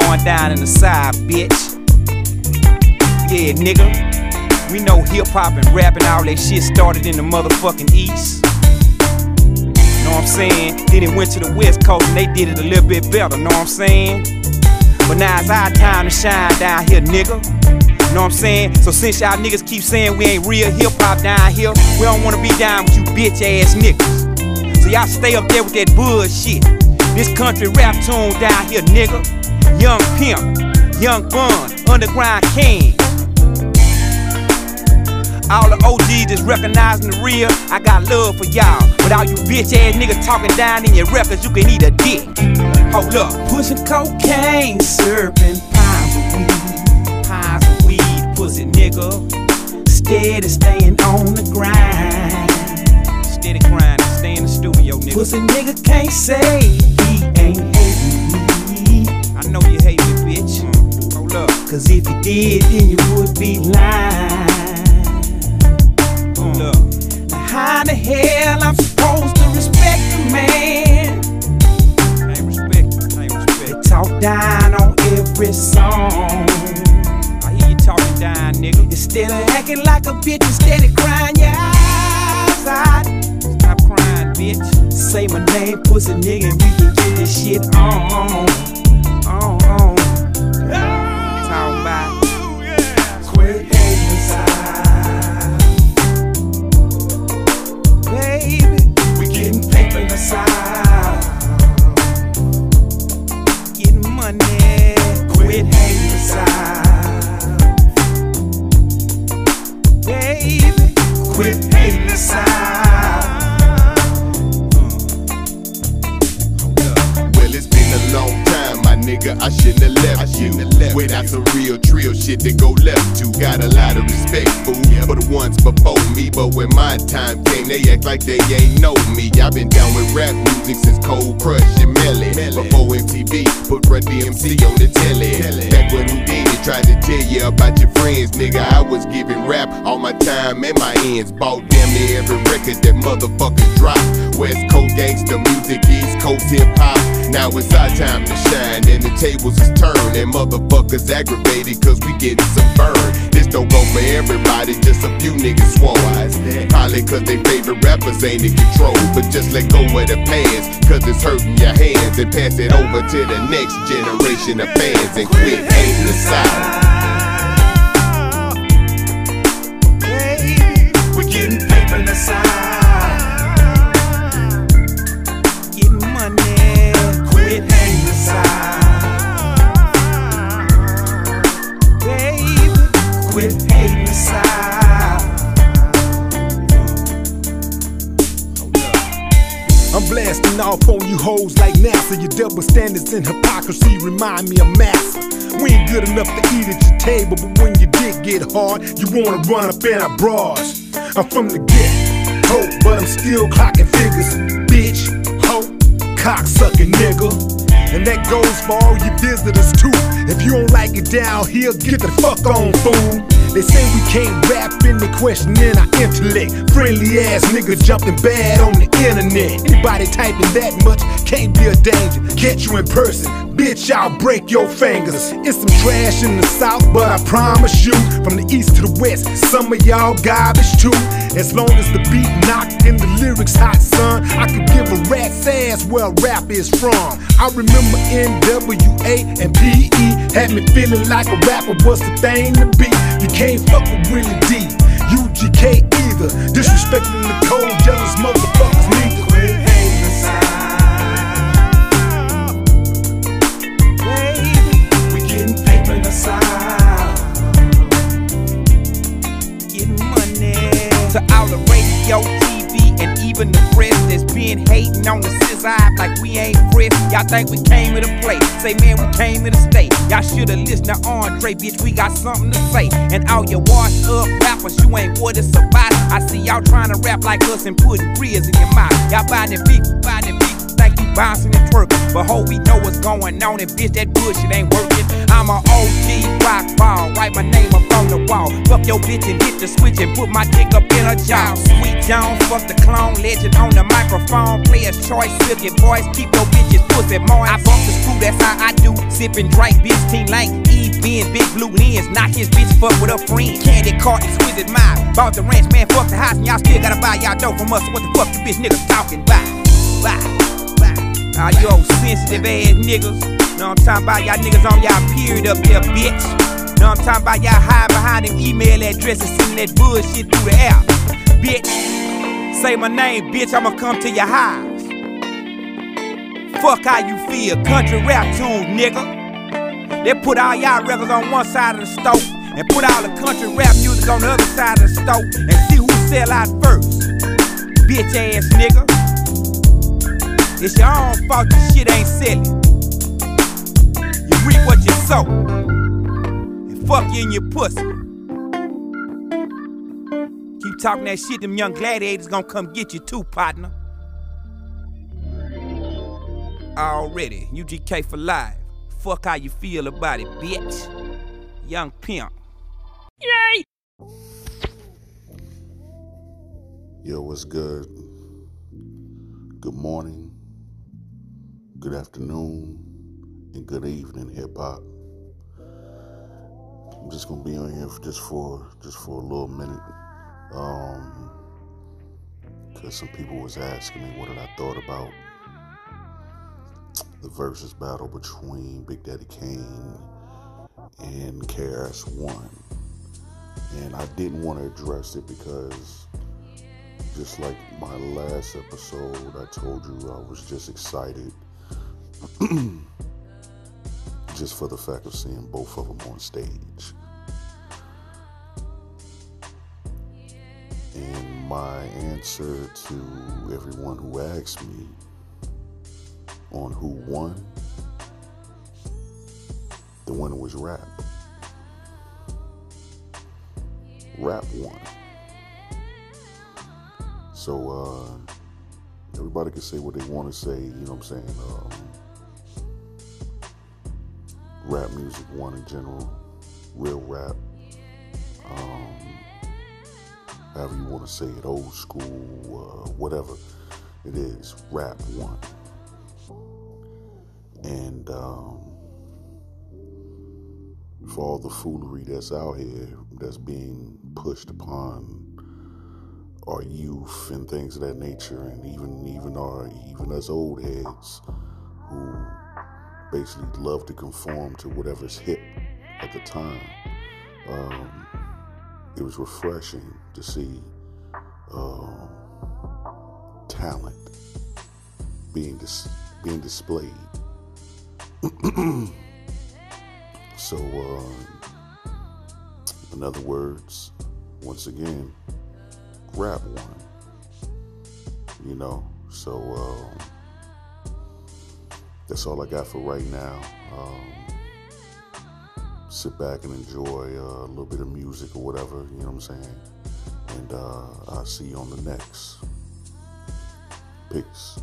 going down in the side, bitch. Yeah, nigga. We know hip hop and rap and all that shit started in the motherfucking East. Know what I'm saying? Then it went to the West Coast and they did it a little bit better, know what I'm saying? But now it's our time to shine down here, nigga. Know what I'm saying? So since y'all niggas keep saying we ain't real hip hop down here, we don't wanna be down with you bitch ass niggas. So y'all stay up there with that bullshit. This country rap tune down here, nigga. Young Pimp, Young Bun, Underground King. All the OGs that's recognizing the real, I got love for y'all. But all you bitch ass niggas talking down in your records, you can eat a dick. Hold up. Pushing cocaine, serving pies of weed. Pies of weed, pussy nigga. Steady staying on the grind. Steady grinding, stay in the studio, nigga. Pussy nigga can't say he ain't hating. I know you hate me, bitch. Mm. Hold up. Cause if you did, then you would be lying. Hold up. Now how the hell I'm supposed to respect a man? Ain't respect, ain't respect. They talk down on every song. I hear you talking down, nigga. Instead of acting like a bitch, instead of crying your eyes out. Stop crying, bitch. Say my name, pussy nigga, and we can get this shit on. On. Quit hating aside. Baby, we getting aside. Getting money. Quit. Baby, quit I shouldn't have left you without some real trill shit to go left to. Got a lot of respect, fool, for the ones before me. But when my time came, they act like they ain't know me. I've been down with rap music since Cold Crush and Melle. Before MTV put Run DMC on the telly. Back when Whodini tried to tell you about your friends, nigga, I was giving rap all my time and my ends. Bought damn near every record that motherfuckers dropped. West Coast gangsta music, East Coast hip hop. Now it's our time to shine and the tables is turned and motherfuckers aggravated cause we getting some burn. This don't go for everybody, just a few niggas swore. Probably cause they favorite rappers ain't in control. But just let go of the past cause it's hurting your hands and pass it over to the next generation of fans and quit hating the Baby, I'm blasting off on you hoes like NASA. Your double standards and hypocrisy remind me of massa. We ain't good enough to eat at your table, but when your dick get hard, you wanna run up in our bras. I'm from the get ho, but I'm still clocking figures. Bitch, ho, cocksucking nigga. And that goes for all you visitors too. If you don't like it down here, get the fuck on, fool. They say we can't rap and they questioning our intellect. Friendly ass nigga jumping bad on the internet. Anybody typing that much can't be a danger. Catch you in person, bitch, I'll break your fingers. It's some trash in the south, but I promise you, from the east to the west, some of y'all garbage too. As long as the beat knocked and the lyrics hot, son, I could give a rat's ass where rap is from. I remember NWA and PE had me feeling like a rapper was the thing to be. You can't fuck with Willie D, UGK either. Disrespecting the cold, jealous motherfuckers neither. Quit hating aside. Baby, we getting paper aside. Getting money. To all the radio, TV, and even the press that's been hating on the like we ain't fresh. Y'all think we came to play. Say, man, we came to stay. Y'all shoulda listened to Andre, bitch. We got something to say. And all you washed up rappers, you ain't what it's about. I see y'all trying to rap like us and putting grills in your mouth. Y'all buying the beef, buying the beef, think you bouncing and twerking. But ho, we know what's going on, and bitch, that bullshit ain't working. I'm a OG rock ball, write my name Fuck your bitch and hit the switch and put my dick up in her jaw. Sweet Jones, fuck the clone, legend on the microphone. Player's choice, silky voice, keep your bitches pussy moist. I bump the screw, that's how I do. Sippin' drink, bitch, team lane. Eve being big blue lens, not his bitch, fuck with a friend. Candy cart, exquisite mind. Bought the ranch, man, fuck the house, and y'all still gotta buy y'all dope from us. What the fuck you bitch niggas talking about? Bye, bye. All you old sensitive ass niggas. Know what I'm talking about? Y'all niggas on y'all period up there, bitch. What I'm talking about? Y'all hide behind them email addresses, sending that bullshit through the app. Bitch, say my name, bitch, I'ma come to your house. Fuck how you feel, country rap tunes, nigga. They put all y'all records on one side of the stove and put all the country rap music on the other side of the stove and see who sell out first. Bitch ass nigga. It's your own fault this shit ain't selling. You reap what you sow. And fuck you in your pussy. Keep talking that shit, them young gladiators gonna come get you too, partner. Already, UGK for life. Fuck how you feel about it, bitch. Young pimp. Yay! Yo, what's good? Good morning, good afternoon, and good evening, hip hop. I'm just gonna be on here for just for just for a little minute, um, because some people was asking me what did I thought about the Verzuz battle between Big Daddy Kane and KRS One, and I didn't want to address it because just like my last episode, I told you I was just excited just for the fact of seeing both of them on stage. My answer to everyone who asked me on who won, the winner was rap. Rap won. So uh, everybody can say what they want to say, you know what I'm saying? Um, rap music won in general, real rap, however you want to say it, old school, uh, whatever it is, rap won. And um, for all the foolery that's out here, that's being pushed upon our youth and things of that nature, and even even our even us old heads who basically love to conform to whatever's hip at the time. Um, it was refreshing to see um, talent being dis- being displayed. so, uh, in other words, once again, grab one. You know, so um, that's all I got for right now. Um, sit back and enjoy uh, a little bit of music or whatever, you know what I'm saying? And uh, I'll see you on the next. Peace.